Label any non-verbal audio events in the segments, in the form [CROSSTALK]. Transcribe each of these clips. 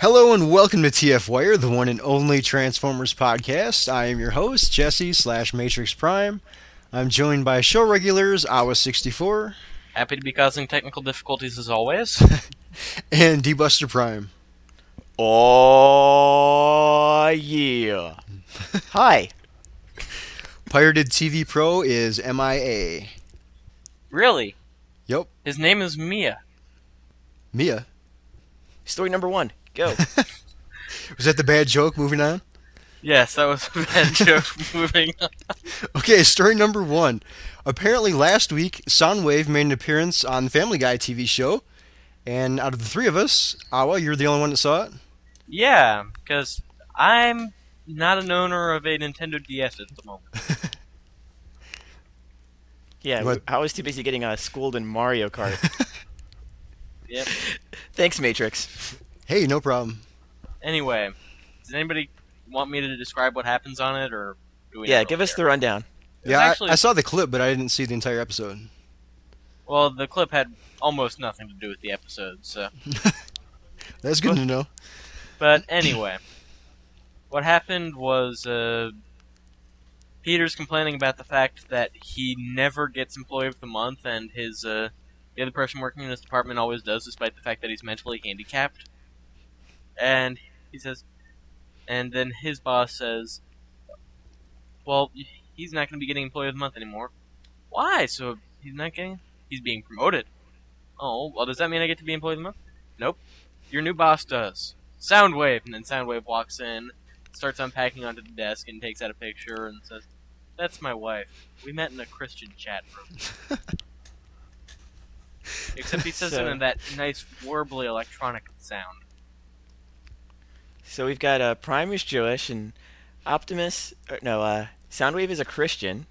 Hello and welcome to TF Wire, the one and only Transformers podcast. I am your host, Jesse slash Matrix Prime. I'm joined by show regulars Awa64 Happy to be causing technical difficulties as always. [LAUGHS] and D-Buster Prime. Oh yeah. [LAUGHS] Hi. Pirated TV Pro is MIA. really? Yep, His name is Mia. Mia. Story number one. Go. [LAUGHS] Was that the bad joke? Moving on. Yes, that was a bad joke. [LAUGHS] Moving on. Okay, story number one. Apparently, last week, Soundwave made an appearance on the Family Guy TV show, and out of the three of us, Awa, you're the only one that saw it. Yeah, because I'm not an owner of a Nintendo DS at the moment. [LAUGHS] Yeah. What? I was too busy getting uh, schooled in Mario Kart. Yep. Thanks, Matrix. Hey, no problem. Anyway, does anybody want me to describe what happens on it, or do we Yeah. Give really us the rundown. It's Yeah, I- actually- I, saw the clip, but I didn't see the entire episode. Well, the clip had almost nothing to do with the episode, so. [LAUGHS] That's good to know. But anyway, what happened was uh, Peter's complaining about the fact that he never gets Employee of the Month, and his uh, the other person working in his department always does, despite the fact that he's mentally handicapped. And he says, and then his boss says, "Well, he's not going to be getting Employee of the Month anymore. Why? So he's not getting? He's being promoted. Oh, well, does that mean I get to be Employee of the Month? Nope. Your new boss does." Soundwave, and then Soundwave walks in, starts unpacking onto the desk, and takes out a picture and says, "That's my wife. We met in a Christian chat room." [LAUGHS] Except he says it in that nice warbly electronic sound. So we've got uh, Prime is Jewish and Optimus. Or, no, uh, Soundwave is a Christian.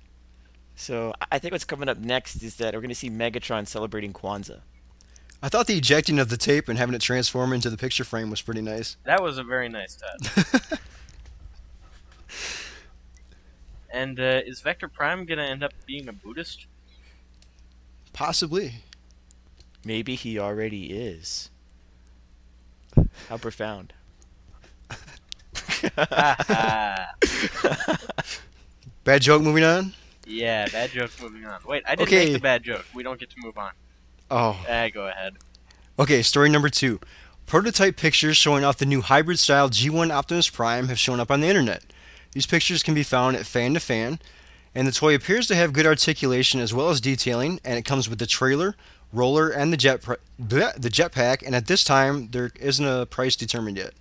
So I- I think what's coming up next is that we're going to see Megatron celebrating Kwanzaa. I thought the ejecting of the tape and having it transform into the picture frame was pretty nice. That was a very nice touch. [LAUGHS] And uh, is Vector Prime gonna end up being a Buddhist? Possibly. Maybe he already is. How profound. [LAUGHS] Bad joke. Moving on. yeah, bad joke. Moving on. Wait, I didn't Okay. make the bad joke. We don't get to move on. Oh. Ah, go ahead. Okay, story number two. Prototype pictures showing off the new hybrid style G1 Optimus Prime have shown up on the internet. These pictures can be found at Fan to Fan, and the toy appears to have good articulation as well as detailing, and it comes with the trailer, roller, and the jet pr- bleh, the jetpack. And at this time, there isn't a price determined yet.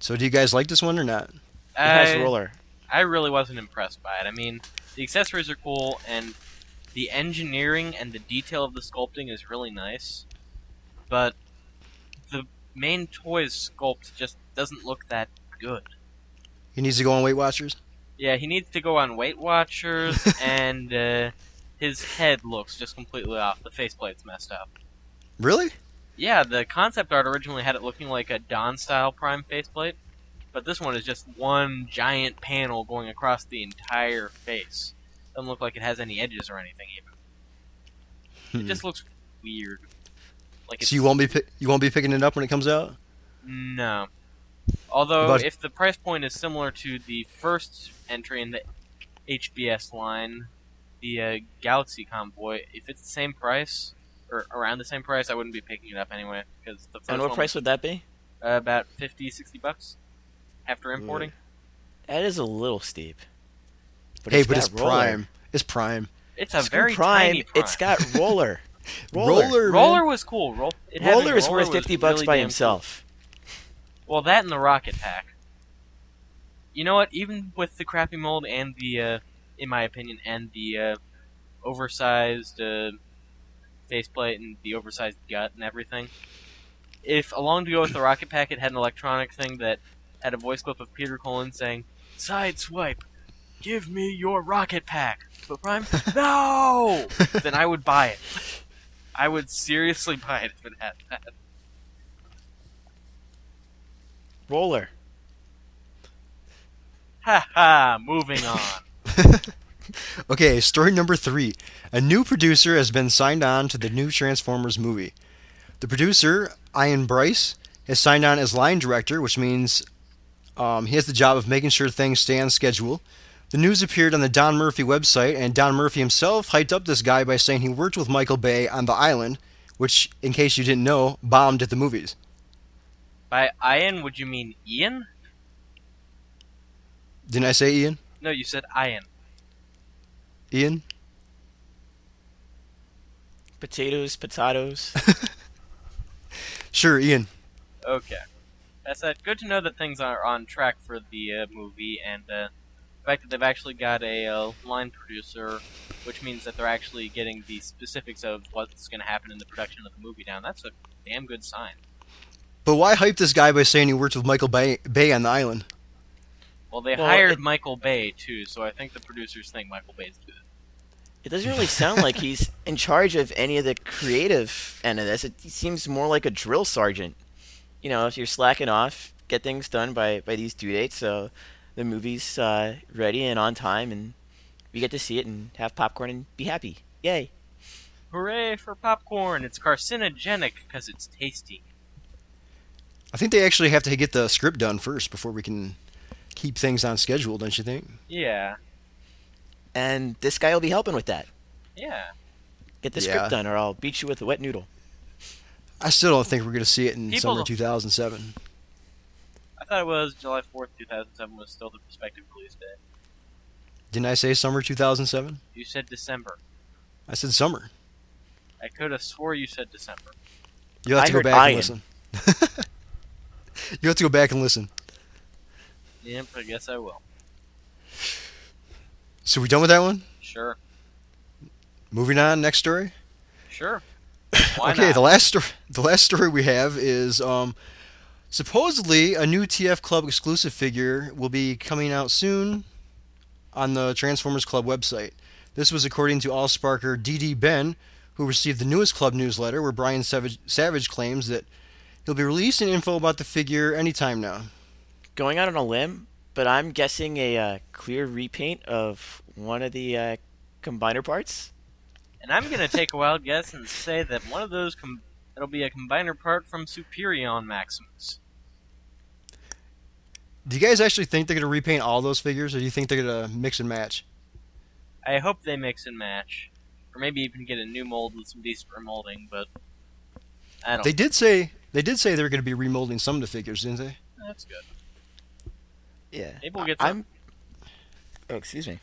So, do you guys like this one or not? It has I- roller. I really wasn't impressed by it. I mean, the accessories are cool, and the engineering and the detail of the sculpting is really nice, but the main toy's sculpt just doesn't look that good. He needs to go on Weight Watchers. Yeah, he needs to go on Weight Watchers, [LAUGHS] and uh, his head looks just completely off. The faceplate's messed up. Really? Yeah, the concept art originally had it looking like a Don style Prime faceplate, but this one is just one giant panel going across the entire face. Doesn't look like it has any edges or anything even. It Hmm. just looks weird. Like So you won't be pi- you won't be picking it up when it comes out. no. Although But- if the price point is similar to the first entry in the HBS line, the uh, Galaxy Convoy, if it's the same price or around the same price, I wouldn't be picking it up anyway because the first And what one price would that be? Uh, about 50, 60 bucks after importing. That is a little steep. But hey, but got it's roller. Prime. It's Prime. It's a Screw very prime. tiny prime. It's got [LAUGHS] roller. Roller. man. roller was cool. Roll, it having Roller is roller worth was fifty bucks really by damn himself. cool. Well, that and the rocket pack. You know what? Even with the crappy mold and the, uh, in my opinion, and the uh, oversized uh, faceplate and the oversized gut and everything, if along to go with the rocket pack, it had an electronic thing that had a voice clip of Peter Cullen saying, "Side swipe, give me your rocket pack." But Prime, [LAUGHS] no. then I would buy it. I would seriously buy it if it had that. Roller. Ha ha. Moving on. [LAUGHS] Okay, story number three. A new producer has been signed on to the new Transformers movie. The producer, Ian Bryce, has signed on as line director, which means um, he has the job of making sure things stay on schedule. The news appeared on the Don Murphy website, and Don Murphy himself hyped up this guy by saying he worked with Michael Bay on The Island, which, in case you didn't know, bombed at the movies. By Ian, would you mean Ian? Didn't I say Ian? No, you said Ian. Ian? Potatoes, potatoes. [LAUGHS] Sure, Ian. Okay. That's that. Good to know that things are on track for the uh, movie, and uh, the fact that they've actually got a uh, line producer, which means that they're actually getting the specifics of what's going to happen in the production of the movie down. That's a damn good sign. But why hype this guy by saying he worked with Michael Bay, Bay on The Island? Well, they Well, hired it- Michael Bay too, so I think the producers think Michael Bay's good. It doesn't really sound like he's [LAUGHS] in charge of any of the creative end of this. It seems more like a drill sergeant. You know, if you're slacking off, get things done by, by these due dates so the movie's uh, ready and on time and we get to see it and have popcorn and be happy. Yay. Hooray for popcorn! It's carcinogenic because it's tasty. I think they actually have to get the script done first before we can keep things on schedule, don't you think? Yeah, And this guy will be helping with that. yeah. Get the Yeah. script done or I'll beat you with a wet noodle. I still don't think we're going to see it in People- summer 2007. I thought it was July fourth, two thousand seven was still the prospective release date. Didn't I say summer 2007? You said December. I said summer. I could have swore you said December. You'll have I to go back Ian. and listen. [LAUGHS] you have to go back and listen. Yep, I guess I will. So we done with that one? Sure, Moving on, next story. sure. [COUGHS] Why okay, not? the last story, the last story we have is um, supposedly a new TF Club exclusive figure will be coming out soon on the Transformers Club website. This was according to Allsparker DD Ben, who received the newest club newsletter, where Brian Savage, Savage claims that he'll be releasing info about the figure anytime now. Going out on a limb, but I'm guessing a uh, clear repaint of one of the uh, combiner parts. And I'm gonna take a wild guess and say that one of those com- it'll be a combiner part from Superion Maximus. Do you guys actually think they're going to repaint all those figures, or do you think they're going to mix and match? I hope they mix and match, or maybe even get a new mold with some decent remolding. But I don't. They did say they did say they were going to be remolding some of the figures, didn't they? That's good. Yeah. Maybe we'll get I- some. I'm. Oh, excuse me.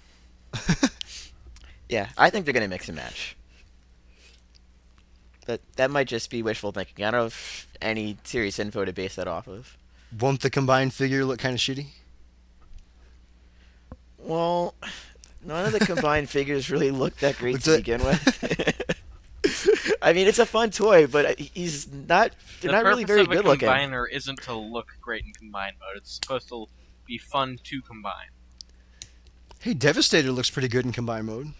[LAUGHS] yeah, I think they're gonna mix and match. But that might just be wishful thinking. I don't have any serious info to base that off of. Won't the combined figure look kind of shitty? Well, none of the combined [LAUGHS] figures really look that great Looked to at- begin with. [LAUGHS] I mean, it's a fun toy, but he's not. They're the not really purpose very of a good looking. combiner isn't to look great in combined mode. It's supposed to be fun to combine. Hey, Devastator looks pretty good in combined mode.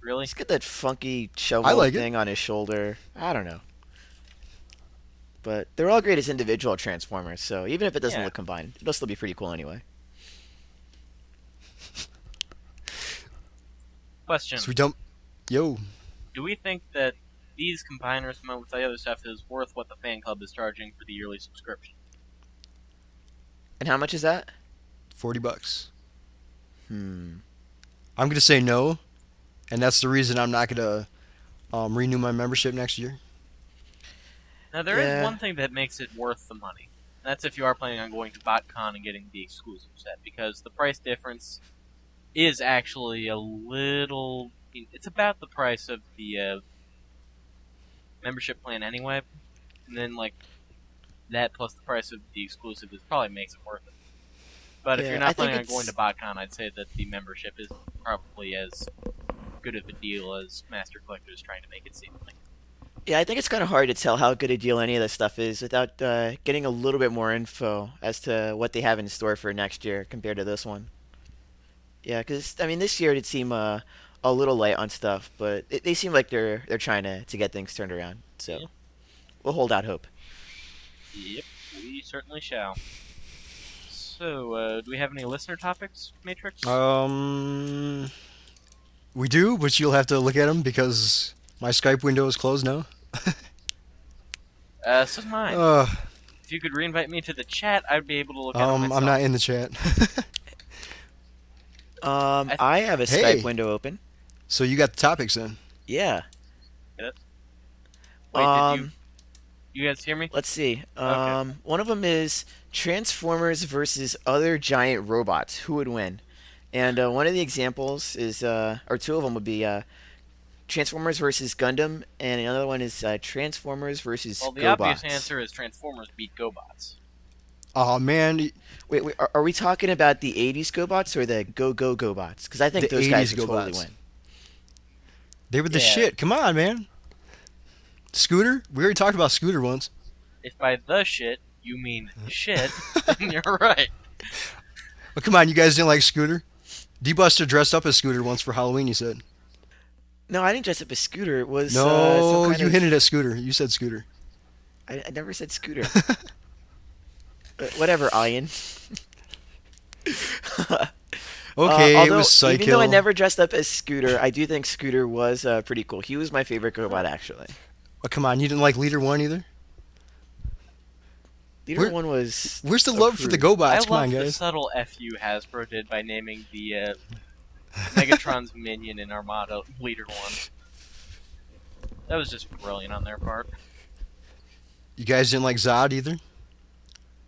Really? He's got that funky shovel I like it. thing on his shoulder. I don't know. But they're all great as individual Transformers, so even if it doesn't Yeah. look combined, it'll still be pretty cool anyway. Question: So we don't. Yo, Do we think that these combiners, along with the other stuff, is worth what the fan club is charging for the yearly subscription? And how much is that? forty bucks. Hmm. I'm gonna say no, and that's the reason I'm not gonna um, renew my membership next year. Now there is Yeah. one thing that makes it worth the money. That's if you are planning on going to BotCon and getting the exclusive set, because the price difference is actually a little. It's about the price of the uh, membership plan anyway, and then like that plus the price of the exclusive is probably makes it worth it. But if you're not think planning on going to BotCon, I'd say that the membership is probably as good of a deal as Master Collector is trying to make it seem like. Yeah, I think it's kind of hard to tell how good a deal any of this stuff is without uh, getting a little bit more info as to what they have in store for next year compared to this one. Yeah, because I mean, this year it seem uh, a little light on stuff, but it, they seem like they're they're trying to, to get things turned around. So Yeah. we'll hold out hope. Yep, we certainly shall. So, uh, do we have any listener topics, Matrix? Um, we do, but you'll have to look at them because my Skype window is closed now. [LAUGHS] Uh, so mine. Uh, if you could reinvite me to the chat, I'd be able to look at it um, myself. I'm not in the chat. [LAUGHS] Um, I- I have a Hey. Skype window open. so you got the topics then. Yeah. Wait, did um, you? You guys hear me? Let's see. Um, one of them is Transformers versus other giant robots. Who would win? And uh, one of the examples is, uh, or two of them would be uh, Transformers versus Gundam, and another one is uh, Transformers versus Well, the GoBots. obvious answer is Transformers beat GoBots. Oh man, Wait, wait, are, are we talking about the '80s GoBots or the Go Go GoBots? Because I think The those guys would totally GoBots. win. they were the Yeah. shit. Come on, man. Scooter, we already talked about Scooter once. If by the shit you mean shit, [LAUGHS] then you're right. But come on, you guys didn't like Scooter? D-Buster dressed up as Scooter once for Halloween. You said No, I didn't dress up as Scooter. It was uh, no. some you of- hinted at Scooter. You said Scooter. I, I never said Scooter. [LAUGHS] Uh, whatever, Ian. [LAUGHS] Okay, Uh, it although, was Psycho. Even though I never dressed up as Scooter, I do think Scooter was uh, pretty cool. He was my favorite robot, actually. Oh, come on, you didn't like Leader One either. Leader Where- one was. Where's the love for the approved. GoBots? I Come love on, the subtle fu Hasbro did by naming the uh, Megatron's [LAUGHS] minion in Armada Leader One. That was just brilliant on their part. You guys didn't like Zod either.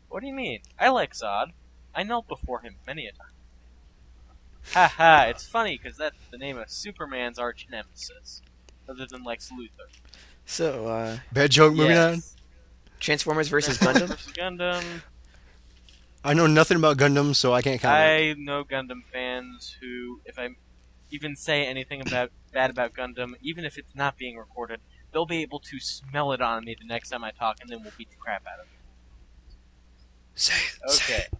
What do you mean? I like Zod. I knelt before him many a time. Ha ha! It's funny because that's the name of Superman's arch nemesis, other than Lex Luthor. So, uh, Bad joke. Moving on. Transformers versus Gundam. Gundam. I know nothing about Gundam, so I can't comment. I know Gundam fans who, if I even say anything about bad about Gundam, even if it's not being recorded, they'll be able to smell it on me the next time I talk, and then we'll beat the crap out of it. Say it. say Okay. it.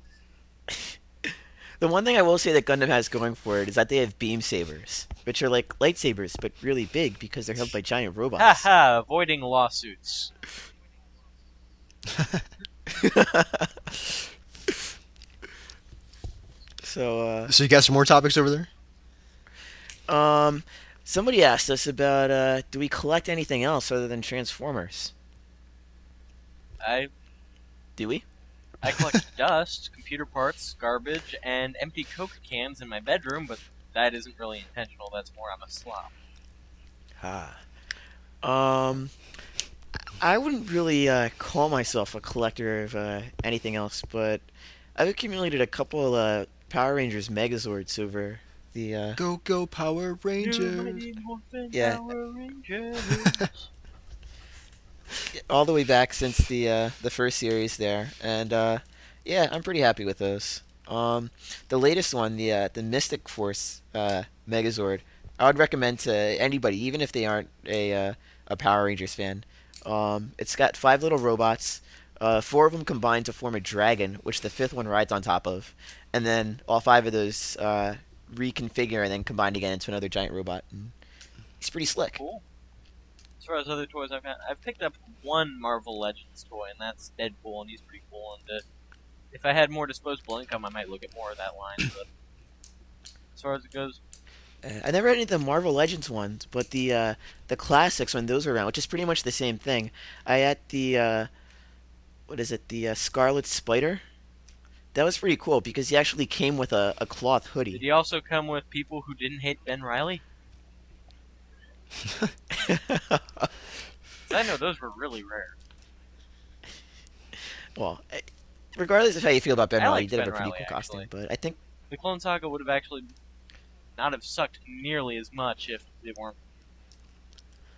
The one thing I will say that Gundam has going for it is that they have beam sabers, which are like lightsabers but really big because they're held by giant robots. Haha, Avoiding lawsuits. [LAUGHS] so, uh, So you got some more topics over there? um, somebody asked us about uh, do we collect anything else other than Transformers? I Do we? I collect [LAUGHS] dust, computer parts, garbage, and empty Coke cans in my bedroom, but that isn't really intentional. That's more I'm a slob. Ah. Um, I wouldn't really uh, call myself a collector of uh, anything else, but I've accumulated a couple uh, Power Rangers Megazords over the. Uh, Go go Power Rangers. Yeah. Power Rangers. [LAUGHS] all the way back since the uh, the first series there, and uh, yeah, I'm pretty happy with those. Um, the latest one, the uh, the Mystic Force uh, Megazord, I would recommend to anybody, even if they aren't a uh, a Power Rangers fan. Um, it's got five little robots. Uh, four of them combine to form a dragon, which the fifth one rides on top of, and then all five of those reconfigure and then combine again into another giant robot. He's pretty slick. cool. As far as other toys I've had, I've picked up one Marvel Legends toy, and that's Deadpool, and he's pretty cool. And uh, if I had more disposable income, I might look at more of that line. But as far as it goes, Uh, I never had any of the Marvel Legends ones, but the uh, the classics when those were around, which is pretty much the same thing. I had the uh, what is it? The uh, Scarlet Spider. That was pretty cool because he actually came with a, a cloth hoodie. did he also come with people who didn't hate Ben Reilly? I know those were really rare. well, eh, regardless of how you feel about Ben I Reilly, he did have a pretty Reilly, cool costume. But I think The Clone Saga would have actually not have sucked nearly as much if it weren't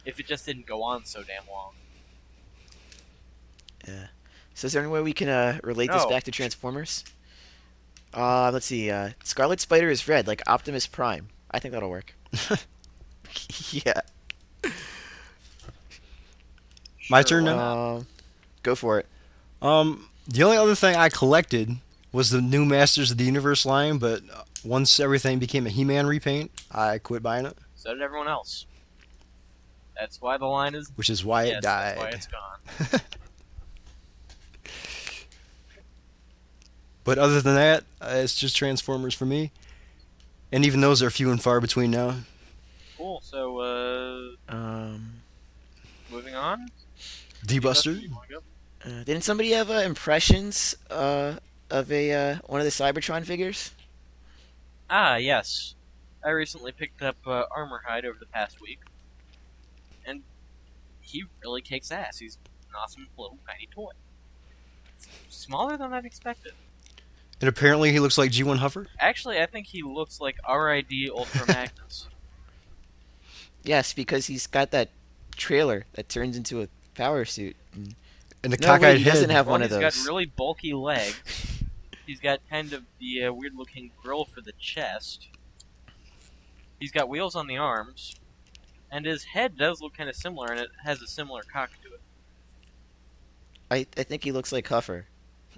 if it just didn't go on so damn long. Yeah. so. Is there any way we can uh, relate this back to Transformers? Uh, let's see. Uh, Scarlet Spider is red, like Optimus Prime. I think that'll work. [LAUGHS] [LAUGHS] yeah. My turn now? not? Um, go for it. Um, the only other thing I collected was the new Masters of the Universe line, but uh, once everything became a He-Man repaint, I quit buying it, So did everyone else. That's why the line is which is why yes, it that's why died. it's gone. [LAUGHS] But other than that, uh, it's just Transformers for me. And even those are few and far between now. So uh Um, moving on. D-Buster? you wanna go? Uh, didn't somebody have uh, impressions uh, of a uh, one of the Cybertron figures? Ah, yes. I recently picked up uh, Armorhide over the past week, and he really kicks ass. He's an awesome little tiny toy. Smaller than I'd expected. And apparently he looks like G1 Huffer. Actually, I think he looks like RID Ultra [LAUGHS] Magnus. Yes, because he's got that trailer that turns into a power suit. And And the No, cockeyed wait, he doesn't have well, one of he's those. got really bulky legs. [LAUGHS] He's got kind of the uh, weird-looking grill for the chest. He's got wheels on the arms, and his head does look kind of similar, and it has a similar cock to it. I, I think he looks like Huffer,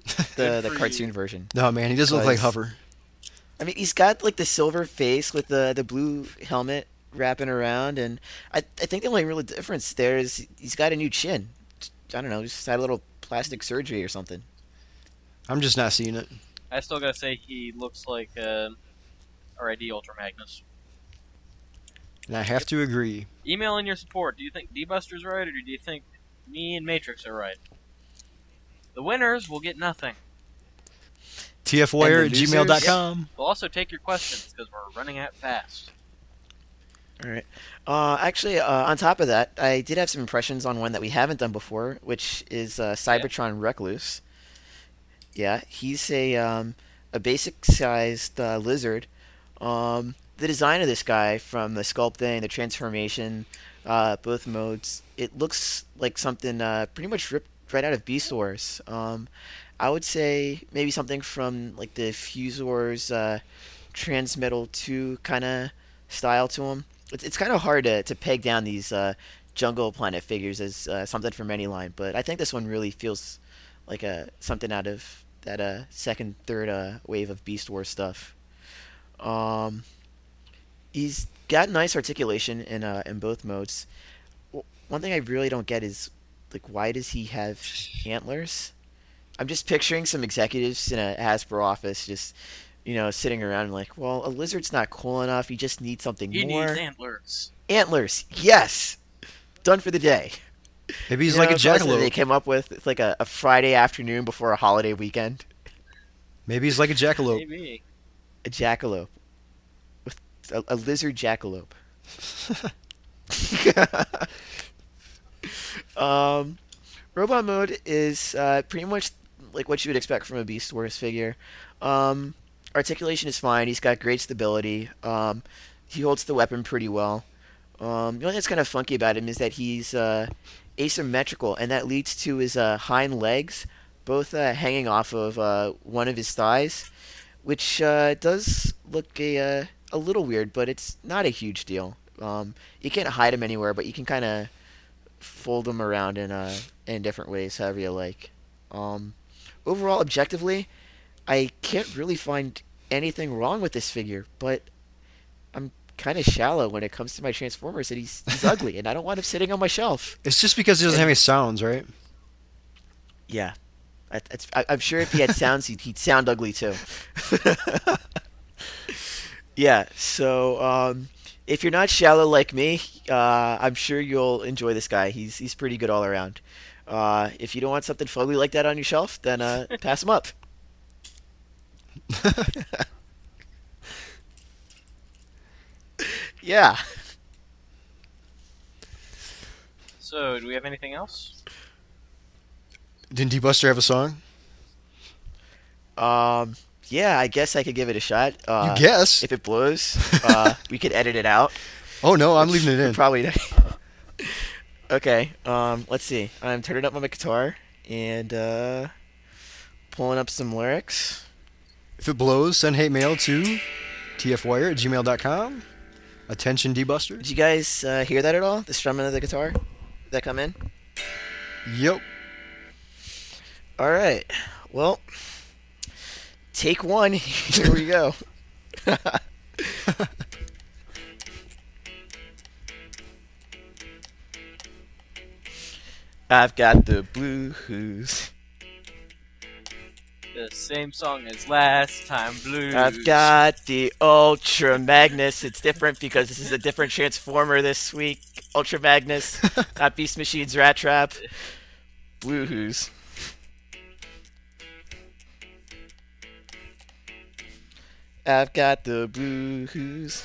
[LAUGHS] the the cartoon you. version. no man, he does look like Because- Huffer. I mean, he's got like the silver face with the the blue helmet wrapping around, and I I think the only real difference there is he's got a new chin. I don't know, just had a little plastic surgery or something. I'm just not seeing it. I still gotta say he looks like uh, RID Ultra Magnus. And I have to agree. Email in your support. Do you think D-Buster's right, or do you think me and Matrix are right? The winners will get nothing. TFWire And at gmail.com. We'll also take your questions because we're running out fast. All right. Uh, actually, uh, on top of that, I did have some impressions on one that we haven't done before, which is uh, Cybertron Recluse. Yeah, he's a um, a basic sized uh, lizard. Um, the design of this guy, from the sculpting, the transformation, uh, both modes, it looks like something uh, pretty much ripped right out of Beast Wars. Um, I would say maybe something from like the uh, Transmetal 2 kind of style to him it's, it's kind of hard to, to peg down these uh, jungle planet figures as uh, something from any line, but I think this one really feels like a something out of that uh, second, third uh, wave of Beast Wars stuff. Um, he's got nice articulation in uh, in both modes. One thing I really don't get is like why does he have antlers? I'm just picturing some executives in a Hasbro office just you know, sitting around and like, well, a lizard's not cool enough. You just need something He more. needs antlers. Antlers, yes, done for the day. Maybe he's You like know, a jackalope. They came up with it's like a, a Friday afternoon before a holiday weekend. Maybe he's like a jackalope. Maybe. A jackalope, with a, a lizard jackalope. [LAUGHS] um, robot mode is uh, pretty much like what you would expect from a Beast Wars figure. Um, articulation is fine. He's got great stability. Um, he holds the weapon pretty well. Um, the only thing that's kind of funky about him is that he's uh, asymmetrical, and that leads to his uh, hind legs both uh, hanging off of uh, one of his thighs, which uh, does look a uh, a little weird, but it's not a huge deal. Um, you can't hide him anywhere, but you can kind of fold him around in in different ways, however you like. Um, overall, objectively, I can't really find anything wrong with this figure, but I'm kind of shallow when it comes to my Transformers, and he's, he's [LAUGHS] ugly, and I don't want him sitting on my shelf. It's just because he doesn't have any sounds, right? Yeah, I, I'm sure if he had sounds, he'd, he'd sound ugly too. [LAUGHS] yeah, so um, if you're not shallow like me, uh, I'm sure you'll enjoy this guy. He's he's pretty good all around. Uh, if you don't want something fugly like that on your shelf, then uh, [LAUGHS] pass him up. [LAUGHS] yeah. So, do we have anything else? Didn't D-Buster have a song? Um, yeah, I guess I could give it a shot. Uh, you guess. If it blows, uh, we could edit it out. [LAUGHS] oh no, I'm leaving it in. Probably. [LAUGHS] okay. Um. Let's see. I'm turning up my guitar and uh, pulling up some lyrics. If it blows, send hate mail to tfwire at gmail.com. Attention, D-Buster. Did you guys uh, hear that at all? The strumming of the guitar? Did that come in? Yep. All right. Well, take one. [LAUGHS] Here we go. [LAUGHS] I've got the blues. The same song as last time, Blues. I've got the Ultra Magnus. It's different because this is a different Transformer this week. Ultra Magnus, [LAUGHS] not Beast Machine's Rattrap. blues. I've got the blues.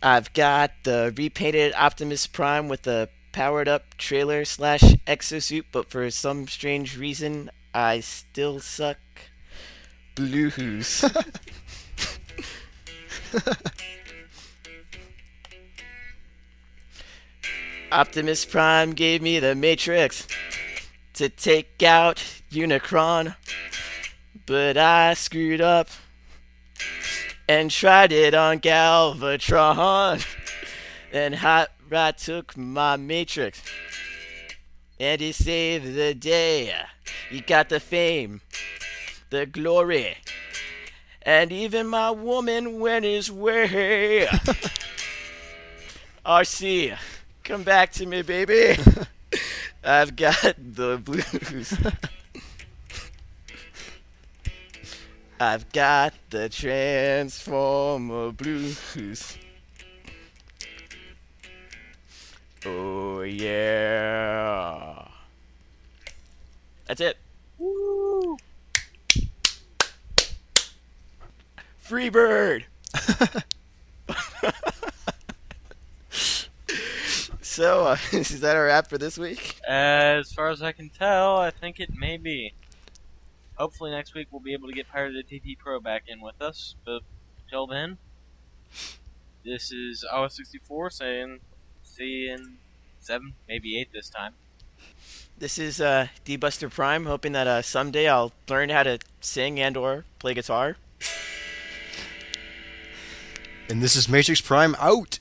I've got the repainted Optimus Prime with the powered up trailer slash exosuit, but for some strange reason, I still suck blues. [LAUGHS] Optimus Prime gave me the Matrix to take out Unicron, but I screwed up and tried it on Galvatron. [LAUGHS] And Hot Rod took my Matrix, and he saved the day. He got the fame, the glory, and even my woman went his way. [LAUGHS] Arcee, come back to me, baby. [LAUGHS] I've got the blues. [LAUGHS] I've got the Transformer blues. Oh yeah. That's it. Woo! Freebird. [LAUGHS] so, uh, [LAUGHS] is that a wrap for this week? As far as I can tell, I think it may be. Hopefully next week we'll be able to get Pirate of the TT Pro back in with us. But till then, this is OS64 saying see you in seven, maybe eight this time. This is uh, D-Buster Prime, hoping that uh, someday I'll learn how to sing and or play guitar. And this is Matrix Prime out.